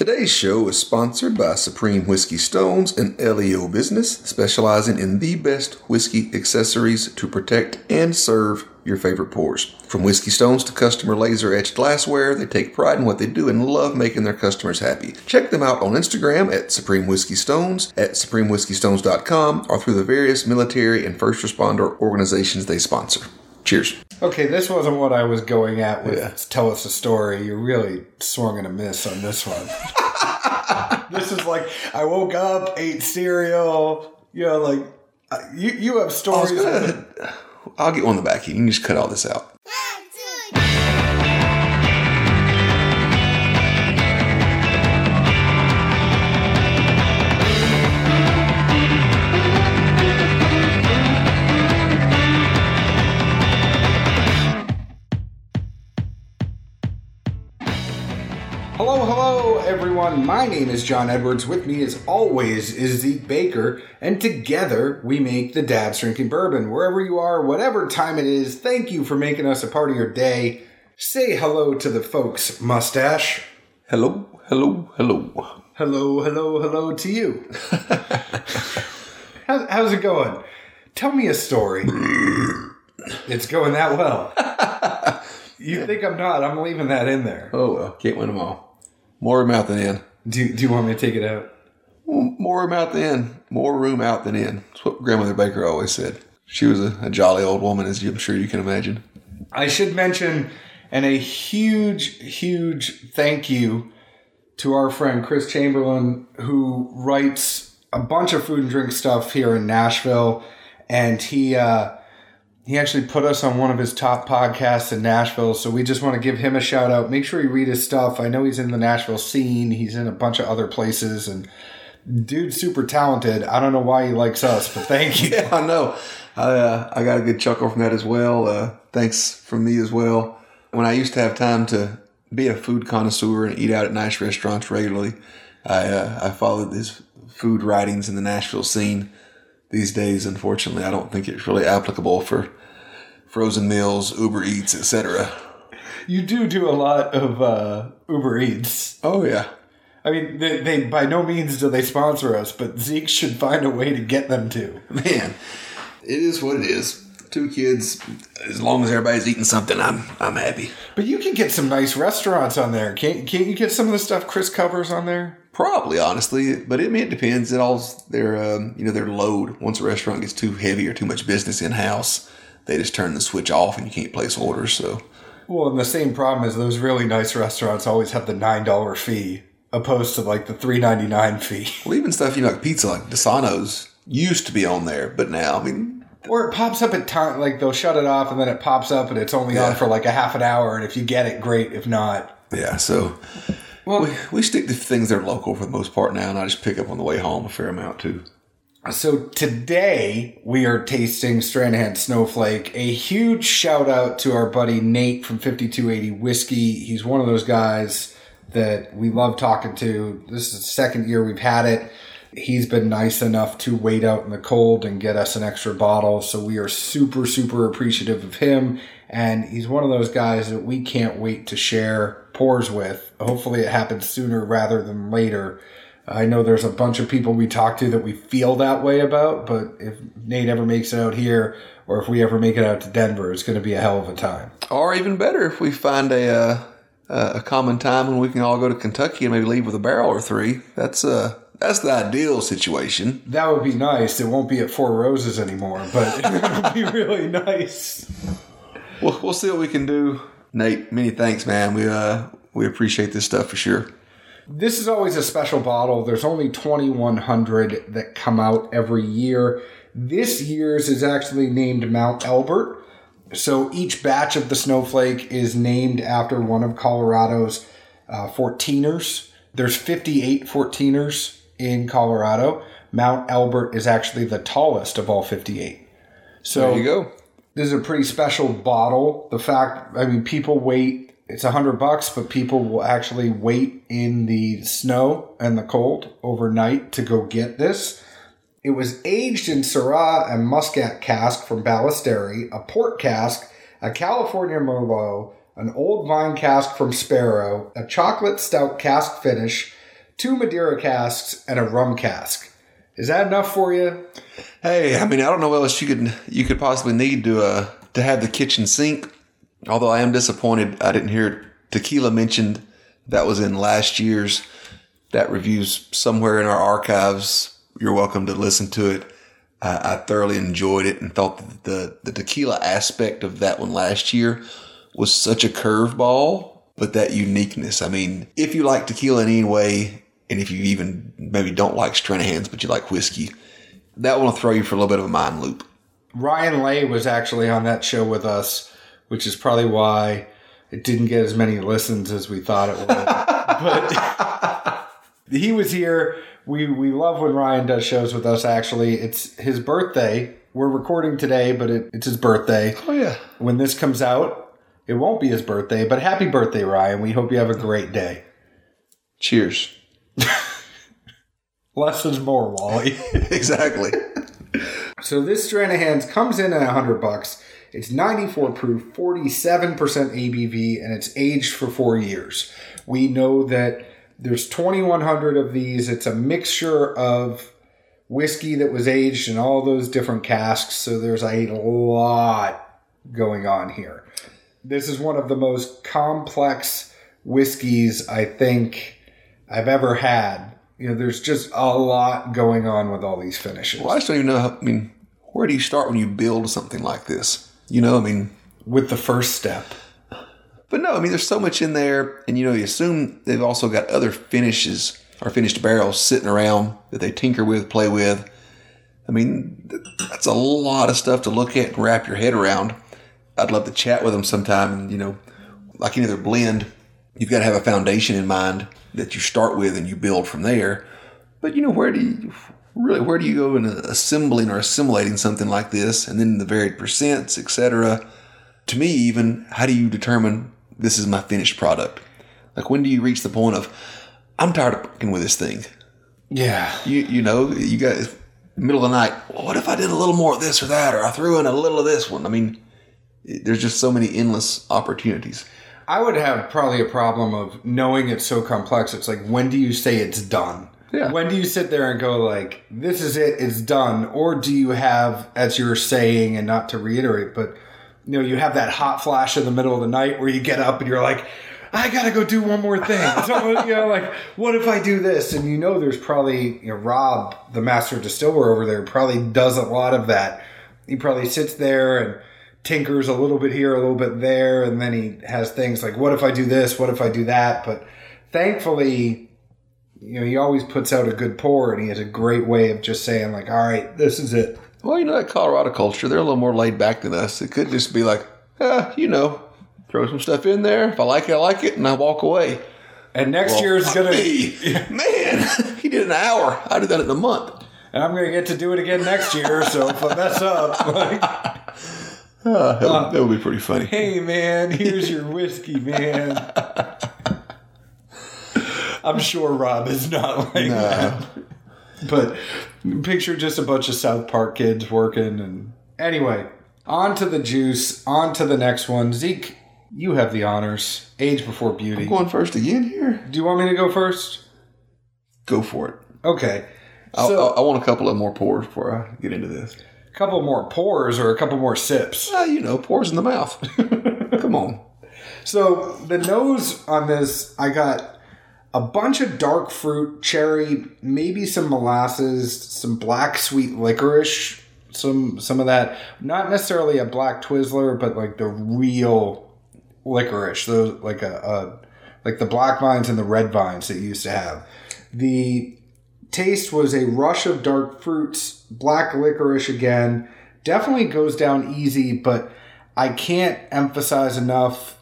Today's show is sponsored by Supreme Whiskey Stones, an LEO business specializing in the best whiskey accessories to protect and serve your favorite pours. From whiskey stones to customer laser etched glassware, they take pride in what they do and love making their customers happy. Check them out on Instagram at Supreme Whiskey Stones, at supremewhiskeystones.com, or through the various military and first responder organizations they sponsor. Cheers. Okay, this wasn't what I was going at with Yeah. tell us a story. You really swung and a miss on this one. this is like I woke up, ate cereal. You know, like you you have stories. gonna, I'll get one in the back. You can just cut all this out. Everyone. My name is John Edwards. With me, as always, is Zeke Baker, and together we make the Dad's Drinking Bourbon. Wherever you are, whatever time it is, thank you for making us a part of your day. Say hello to the folks, Mustache. Hello, hello, hello. Hello, hello, hello to you. How, how's it going? Tell me a story. it's going that well. You think I'm not? I'm leaving that in there. Oh well, can't win them all. More room out than in. Do, do you want me to take it out? More room out than in. More room out than in. That's what Grandmother Baker always said. She was a, a jolly old woman, as I'm sure you can imagine. I should mention, and a huge, huge thank you to our friend Chris Chamberlain, who writes a bunch of food and drink stuff here in Nashville, and he uh, he actually put us on one of his top podcasts in Nashville. So we just want to give him a shout out. Make sure you read his stuff. I know he's in the Nashville scene. He's in a bunch of other places, and dude, super talented. I don't know why he likes us, but thank you. Yeah, I know. I, uh, I got a good chuckle from that as well. Uh, thanks from me as well. When I used to have time to be a food connoisseur and eat out at nice restaurants regularly, I uh, I followed his food writings in the Nashville scene. These days, unfortunately, I don't think it's really applicable for frozen meals, Uber Eats, etc. You do do a lot of uh, Uber Eats. Oh yeah, I mean, they, they by no means do they sponsor us, but Zeke should find a way to get them to. man, it is what it is. Two kids, as long as everybody's eating something, I'm I'm happy. But you can get some nice restaurants on there. Can't can't you get some of the stuff Chris covers on there? Probably, honestly, but it, I mean, it depends. It all their um, you know their load. Once a restaurant gets too heavy or too much business in house, they just turn the switch off and you can't place orders. So Well, and the same problem is those really nice restaurants always have the nine dollar fee opposed to like the three ninety nine fee. well, even stuff you know like pizza, like Desano's used to be on there, but now I mean, Or it pops up at time like they'll shut it off and then it pops up and it's only Yeah. on for like a half an hour and if you get it, great. If not, yeah. So well, we, we stick to things that are local for the most part now, and I just pick up on the way home a fair amount too. So today we are tasting Stranahan Snowflake. A huge shout out to our buddy Nate from 5280 Whiskey. He's one of those guys that we love talking to. This is the second year we've had it. He's been nice enough to wait out in the cold and get us an extra bottle. So we are super, super appreciative of him. And he's one of those guys that we can't wait to share pours with. Hopefully it happens sooner rather than later. I know there's a bunch of people we talk to that we feel that way about, but if Nate ever makes it out here, or if we ever make it out to Denver, it's going to be a hell of a time. Or even better, if we find a uh, a common time when we can all go to Kentucky and maybe leave with a barrel or three. That's uh that's the ideal situation. That would be nice. It won't be at Four Roses anymore, but it would be really nice. We'll, we'll see what we can do. Nate, many thanks, man. We uh we appreciate this stuff for sure. This is always a special bottle. There's only 2,100 that come out every year. This year's is actually named Mount Elbert. So each batch of the snowflake is named after one of Colorado's uh, 14ers. There's 58 14ers in Colorado. Mount Elbert is actually the tallest of all 58. So There you go. this is a pretty special bottle. The fact, I mean, people wait. It's a hundred bucks, but people will actually wait in the snow and the cold overnight to go get this. It was aged in Syrah and Muscat cask from Balistreri, a port cask, a California Merlot, an old vine cask from Sparrow, a chocolate stout cask finish, two Madeira casks, and a rum cask. Is that enough for you? Hey, I mean, I don't know what else you could you could possibly need to uh, to have the kitchen sink. Although I am disappointed, I didn't hear tequila mentioned. That was in last year's. That review's somewhere in our archives. You're welcome to listen to it. I, I thoroughly enjoyed it and thought that the the tequila aspect of that one last year was such a curveball, but that uniqueness. I mean, if you like tequila in any way, and if you even maybe don't like Stranahan's, but you like whiskey, that will throw you for a little bit of a mind loop. Ryan Lay was actually on that show with us, which is probably why it didn't get as many listens as we thought it would. but he was here. We we love when Ryan does shows with us. Actually, it's his birthday. We're recording today, but it, it's his birthday. Oh yeah, When this comes out, it won't be his birthday. But happy birthday, Ryan! We hope you have a great day. cheers. Less is more, Wally. exactly. So this Stranahan's comes in at 100 bucks. It's 94 proof, 47% ABV, and it's aged for four years. We know that there's 2,100 of these. It's a mixture of whiskey that was aged in all those different casks. So there's a lot going on here. This is one of the most complex whiskeys I think I've ever had. You know, there's just a lot going on with all these finishes. Well, I just don't even know. How, I mean, where do you start when you build something like this? You know, I mean, With the first step. but no, I mean, there's so much in there, and you know, you assume they've also got other finishes or finished barrels sitting around that they tinker with, play with. I mean, that's a lot of stuff to look at and wrap your head around. I'd love to chat with them sometime, and you know, like any other blend, you've got to have a foundation in mind that you start with and you build from there. But you know, where do you really where do you go in assembling or assimilating something like this, and then the varied percents, etc. To me, even how do you determine this is my finished product? Like when do you reach the point of I'm tired of working with this thing? Yeah. You you know you got middle of the night. Well, what if I did a little more of this or that, or I threw in a little of this one? I mean, there's just so many endless opportunities. I would have probably a problem of knowing it's so complex. It's like, when do you say it's done? Yeah. When do you sit there and go like, this is it, it's done? Or do you have, as you're saying, and not to reiterate, but you know, you have that hot flash in the middle of the night where you get up and you're like, I gotta go do one more thing. So, you know, like, what if I do this? And you know, there's probably, you know, Rob, the master distiller over there, probably does a lot of that. He probably sits there and tinkers a little bit here, a little bit there, and then he has things like, what if I do this? What if I do that? But thankfully, you know, he always puts out a good pour and he has a great way of just saying, like, all right, this is it. Well, you know that Colorado culture, they're a little more laid back than us. It could just be like, ah, you know, throw some stuff in there. If I like it, I like it, and I walk away. And next year is gonna me. man. he did an hour. I did that in a month. and I'm gonna get to do it again next year, so if I mess up, like Uh, that, would, that would be pretty funny. hey man, here's your whiskey, man. I'm sure Rob is not like that. But picture just a bunch of South Park kids working and anyway, on to the juice, on to the next one. Zeke, you have the honors. Age before beauty. I'm Going first again here. Do you want me to go first? Go for it. Okay. So I want a couple of more pours before I get into this. A couple more pours or a couple more sips. Ah, you know, pours in the mouth. Come on. So the nose on this, I got a bunch of dark fruit, cherry, maybe some molasses, some black sweet licorice, some some of that. Not necessarily a black Twizzler, but like the real licorice, those like a, a like the black vines and the red vines that you used to have. The taste was a rush of dark fruits, black licorice again. Definitely goes down easy, but I can't emphasize enough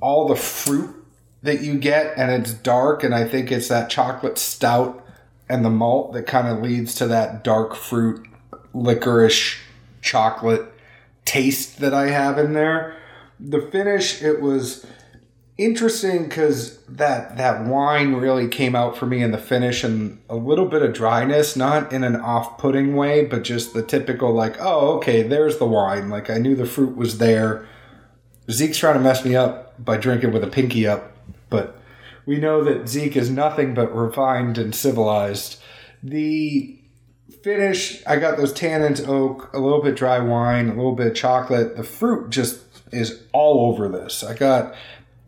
all the fruit that you get, and it's dark, and I think it's that chocolate stout and the malt that kind of leads to that dark fruit, licorice, chocolate taste that I have in there. The finish, it was interesting because that that wine really came out for me in the finish and a little bit of dryness not in an off-putting way but just the typical like oh okay there's the wine like i knew the fruit was there zeke's trying to mess me up by drinking with a pinky up but we know that Zeke is nothing but refined and civilized. The finish, I got those tannins, oak, a little bit dry wine, a little bit chocolate. The fruit just is all over this. I got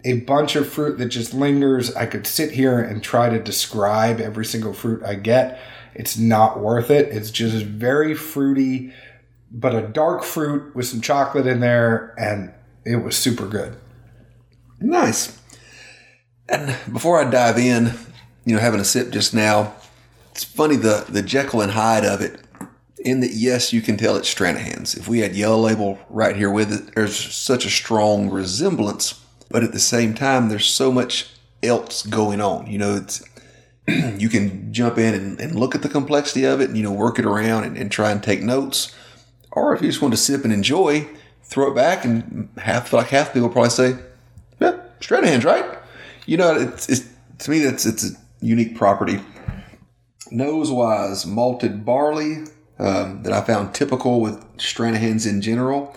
a bunch of fruit that just lingers. I could sit here and try to describe every single fruit I get. It's not worth it. It's just very fruity, but a dark fruit with some chocolate in there, and it was super good. Nice. And before I dive in, you know, having a sip just now, it's funny the the Jekyll and Hyde of it. In that, yes, you can tell it's Stranahan's. If we had Yellow Label right here with it, there's such a strong resemblance, but at the same time, there's so much else going on. You know, it's you can jump in and, and, look at the complexity of it and you know work it around and, and, try and take notes. Or if you just want to sip and enjoy throw it back and half like half people probably say yeah Stranahan's right? You know it's, it's to me that's it's a unique property. Nose wise malted barley um, that I found typical with Stranahan's in general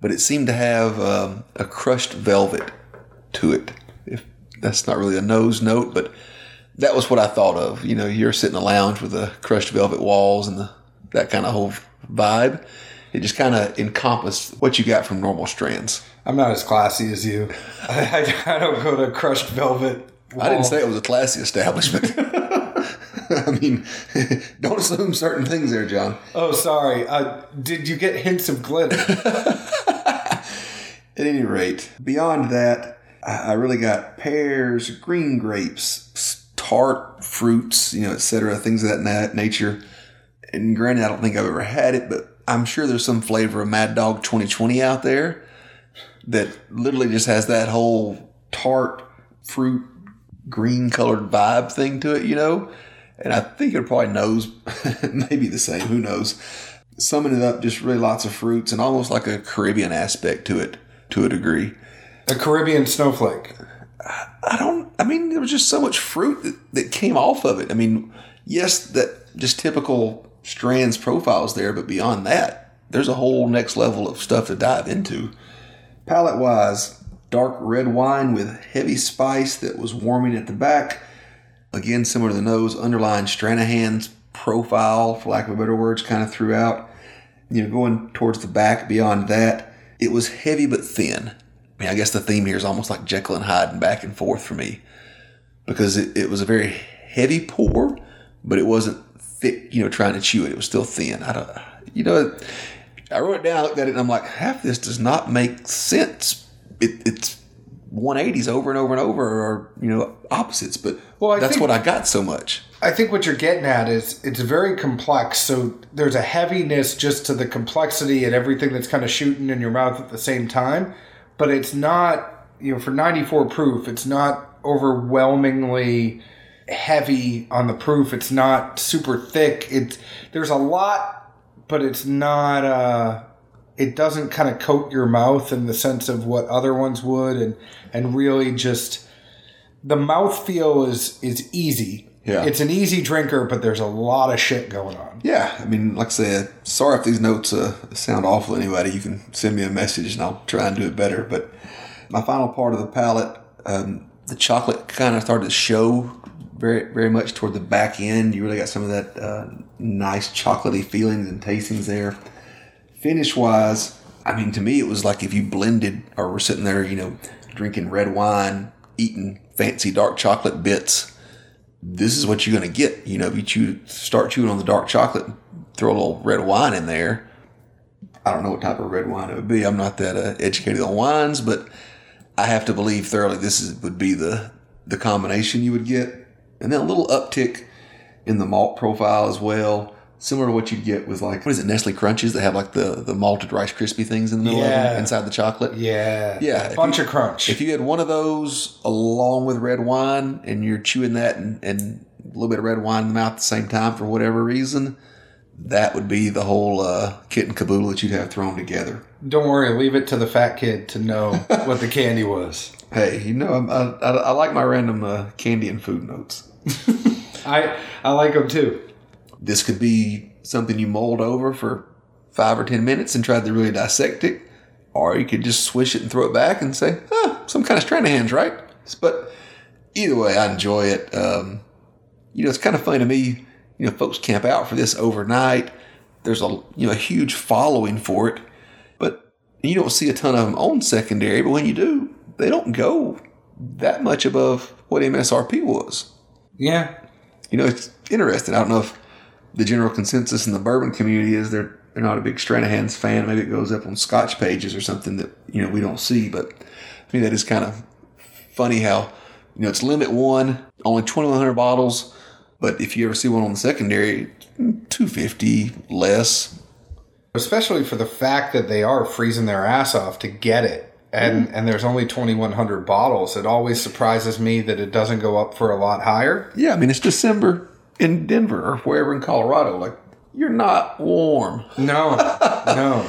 but it seemed to have um, a crushed velvet to it if that's not really a nose note but that was what I thought of. You know, you're sitting in a lounge with the crushed velvet walls and the that kind of whole vibe. It just kind of encompassed what you got from normal strands. I'm not as classy as you. I, I, don't go to crushed velvet. Walls. I didn't say it was a classy establishment. I mean, don't assume certain things there, John. Oh, sorry. Uh, did you get hints of glitter? At any rate, beyond that, I really got pears, green grapes, tart fruits, you know, etc., things of that nature. And granted, I don't think I've ever had it, but I'm sure there's some flavor of Mad Dog 2020 out there that literally just has that whole tart fruit green colored vibe thing to it, you know. And I think it probably knows maybe the same. Who knows? Summing it up, just really lots of fruits and almost like a Caribbean aspect to it to a degree. A Caribbean snowflake. I don't. I mean, there was just so much fruit that, that came off of it. I mean, yes, that just typical strands profiles there, but beyond that, there's a whole next level of stuff to dive into. Palate wise, dark red wine with heavy spice that was warming at the back. Again, similar to the nose, underlying Stranahan's profile, for lack of better words, kind of throughout. You know, going towards the back beyond that, it was heavy but thin. I mean, I guess the theme here is almost like Jekyll and Hyde and back and forth for me because it, it was a very heavy pour, but it wasn't thick, you know, trying to chew it. It was still thin. I don't, you know, I wrote it down, I looked at it, and I'm like, half this does not make sense. It, it's 180s over and over and over, or, you know, opposites, but well, I that's think, what I got so much. I think what you're getting at is it's very complex. So there's a heaviness just to the complexity and everything that's kind of shooting in your mouth at the same time but it's not you know for 94 proof it's not overwhelmingly heavy on the proof. It's not super thick. It's there's a lot but it's not uh it doesn't kind of coat your mouth in the sense of what other ones would and and really just the mouth feel is is easy yeah. It's an easy drinker, but there's a lot of shit going on. Yeah. I mean, like I said, sorry if these notes uh, sound awful to anybody. You can send me a message and I'll try and do it better. But my final part of the palate, um, the chocolate kind of started to show very, very much toward the back end. You really got some of that uh, nice chocolatey feelings and tastings there. Finish wise, I mean, to me, it was like if you blended or were sitting there, you know, drinking red wine, eating fancy dark chocolate bits this is what you're going to get. You know, if you chew, start chewing on the dark chocolate, throw a little red wine in there. I don't know what type of red wine it would be. I'm not that uh, educated on wines, but I have to believe thoroughly this is, would be the the combination you would get, and then a little uptick in the malt profile as well similar to what you'd get with like what is it Nestle Crunches that have like the the malted Rice crispy things in the middle yeah. of them inside the chocolate. Yeah, yeah, a bunch you, of crunch. If you had one of those along with red wine and you're chewing that and, and a little bit of red wine in the mouth at the same time for whatever reason, that would be the whole uh, kit and caboodle that you'd have thrown together. Don't worry, leave it to the fat kid to know what the candy was. Hey, you know, I, I, I like my random uh, candy and food notes. I I like them too. This could be something you mold over for five or ten minutes and try to really dissect it, or you could just swish it and throw it back and say, "Ah, some kind of Stranahan's, right?" But either way, I enjoy it. Um, you know, it's kind of funny to me. You know, folks camp out for this overnight. There's a you know a huge following for it, but you don't see a ton of them on secondary. But when you do, they don't go that much above what MSRP was. Yeah. You know, it's interesting. I don't know if the general consensus in the bourbon community is they're they're not a big Stranahan's fan. Maybe it goes up on Scotch pages or something that you know we don't see. But I mean, that is kind of funny how you know it's limit one, only twenty one hundred bottles. But if you ever see one on the secondary, two fifty less. Especially for the fact that they are freezing their ass off to get it. And mm-hmm. and there's only 2100 bottles. It always surprises me that it doesn't go up for a lot higher. Yeah, I mean it's December in Denver or wherever in Colorado. Like you're not warm. No. no.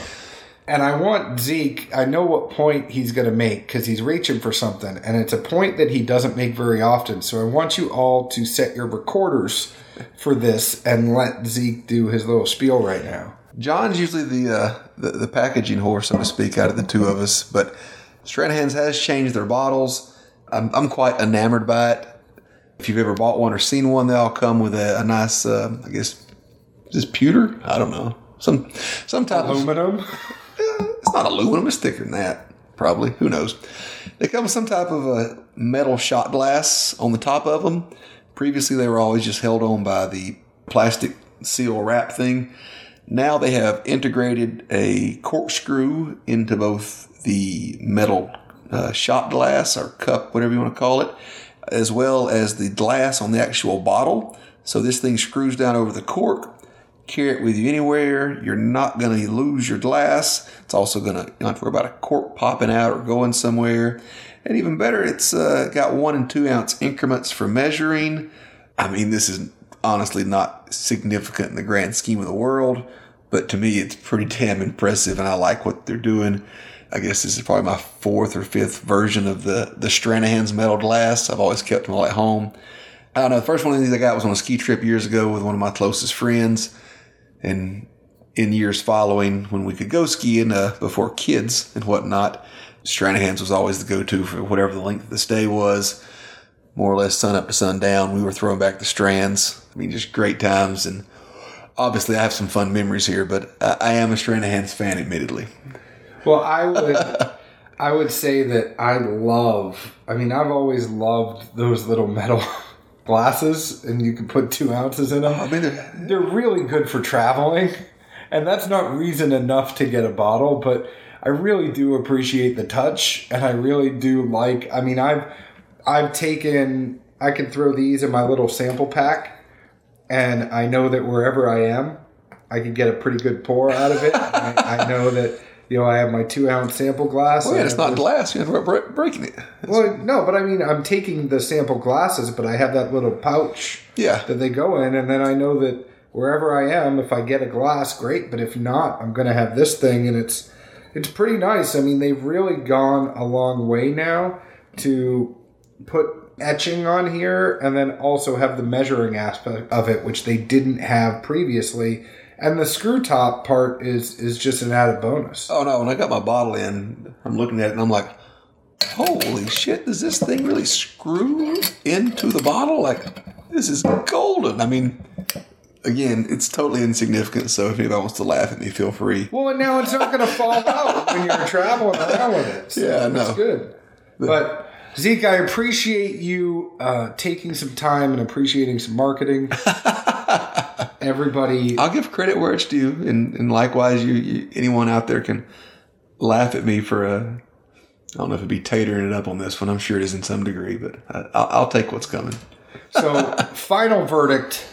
And I want Zeke, I know what point he's going to make because he's reaching for something. And it's a point that he doesn't make very often. So I want you all to set your recorders for this and let Zeke do his little spiel right now. John's usually the, uh, the the packaging horse, so to speak, out of the two of us. But Stranahan's has changed their bottles. I'm, I'm quite enamored by it. If you've ever bought one or seen one, they all come with a, a nice, uh, I guess, is this pewter? I don't know. Some some type of Aluminum? it's not aluminum. It's thicker than that. Probably. Who knows? They come with some type of a metal shot glass on the top of them. Previously, they were always just held on by the plastic seal wrap thing. Now they have integrated a corkscrew into both the metal uh, shot glass or cup, whatever you want to call it, as well as the glass on the actual bottle. So this thing screws down over the cork carry it with you anywhere. You're not going to lose your glass. It's also going to, to worry about a cork popping out or going somewhere. And even better, it's uh, got one and two ounce increments for measuring. I mean, this is honestly not significant in the grand scheme of the world, but to me, it's pretty damn impressive, and I like what they're doing. I guess this is probably my fourth or fifth version of the the Stranahan's metal glass. I've always kept them all at home. I don't know. The first one of these I got was on a ski trip years ago with one of my closest friends and in years following when we could go skiing uh, before kids and whatnot, Stranahan's was always the go-to for whatever the length of the stay was. More or less sun up to sundown, we were throwing back the strands. I mean, just great times. And obviously, I have some fun memories here, but I, I am a Stranahan's fan, admittedly. Well, I would I would say that I love I mean, I've always loved those little metal glasses and you can put two ounces in them. I mean, they're- they're really good for traveling. And that's not reason enough to get a bottle, but I really do appreciate the touch and I really do like I mean I've I've taken I can throw these in my little sample pack and I know that wherever I am I can get a pretty good pour out of it. I, I know that you know I have my two ounce sample glass. oh, yeah, it's not glass. You have to breaking it. well, no, but I mean, I'm taking the sample glasses, but I have that little pouch Yeah. that they go in, and then I know that wherever I am, if I get a glass, great. But if not, I'm going to have this thing, and it's it's pretty nice. I mean, they've really gone a long way now to put etching on here, and then also have the measuring aspect of it, which they didn't have previously. And the screw top part is is just an added bonus. Oh no! When I got my bottle in, I'm looking at it and I'm like, "Holy shit! Does this thing really screw into the bottle? Like, this is golden." I mean, again, it's totally insignificant. So if anybody wants to laugh at me, feel free. Well, and now it's not going to fall out when you're traveling around with it. So Yeah, I That's good. But Zeke, I appreciate you uh, taking some time and appreciating some marketing. Everybody, I'll give credit where it's due, and, and likewise, you, you anyone out there can laugh at me for a. I don't know if it'd be tatering it up on this one. I'm sure it is in some degree, but I, I'll, I'll take what's coming. so final verdict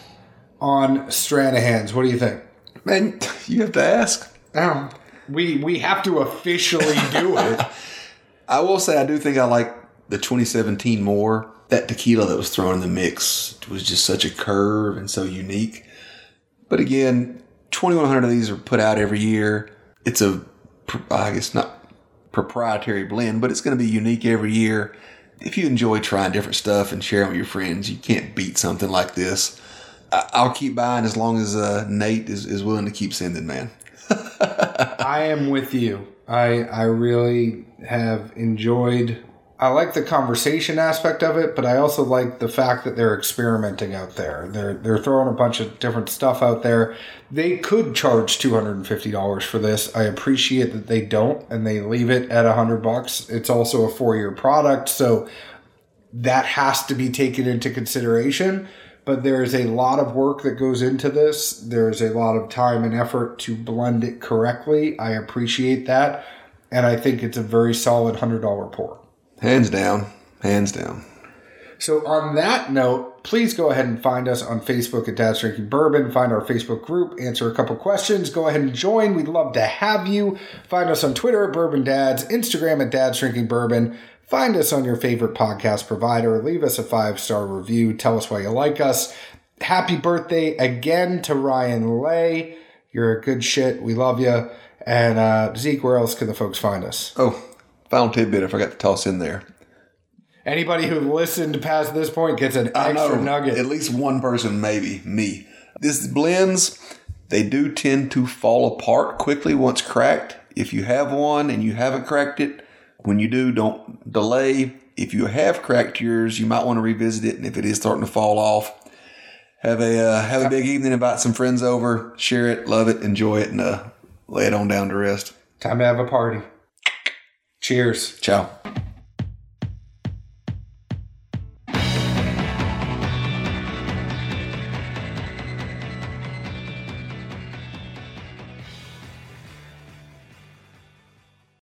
on Stranahan's. What do you think? Man, you have to ask. Now, we we have to officially do it. I will say I do think I like the 2017 more. That tequila that was thrown in the mix was just such a curve and so unique. But again, 2,100 of these are put out every year. It's a, I guess not proprietary blend, but it's going to be unique every year. If you enjoy trying different stuff and sharing with your friends, you can't beat something like this. I'll keep buying as long as uh, Nate is, is willing to keep sending, man. I am with you. I I really have enjoyed I like the conversation aspect of it, but I also like the fact that they're experimenting out there. They're they're throwing a bunch of different stuff out there. They could charge two hundred and fifty dollars for this. I appreciate that they don't and they leave it at a hundred bucks. It's also a four year product, so that has to be taken into consideration. But there is a lot of work that goes into this. There's a lot of time and effort to blend it correctly. I appreciate that. And I think it's a very solid $100 pour. Hands down. Hands down. So, on that note, please go ahead and find us on Facebook at Dad's Drinking Bourbon. Find our Facebook group, answer a couple questions. Go ahead and join. We'd love to have you. Find us on Twitter at Bourbon Dads, Instagram at Dad's Drinking Bourbon. Find us on your favorite podcast provider. Leave us a five star review. Tell us why you like us. Happy birthday again to Ryan Lay. You're a good shit. We love you. And uh, Zeke, where else can the folks find us? Oh, final tidbit I forgot to toss in there. Anybody who listened past this point gets an I extra know, nugget. At least one person, maybe me. This blends, they do tend to fall apart quickly once cracked. If you have one and you haven't cracked it, when you do, don't delay. If you have cracked yours, you might want to revisit it. And if it is starting to fall off, have a uh, have a big evening. Invite some friends over, share it, love it, enjoy it, and uh, lay it on down to rest. Time to have a party. Cheers. Ciao.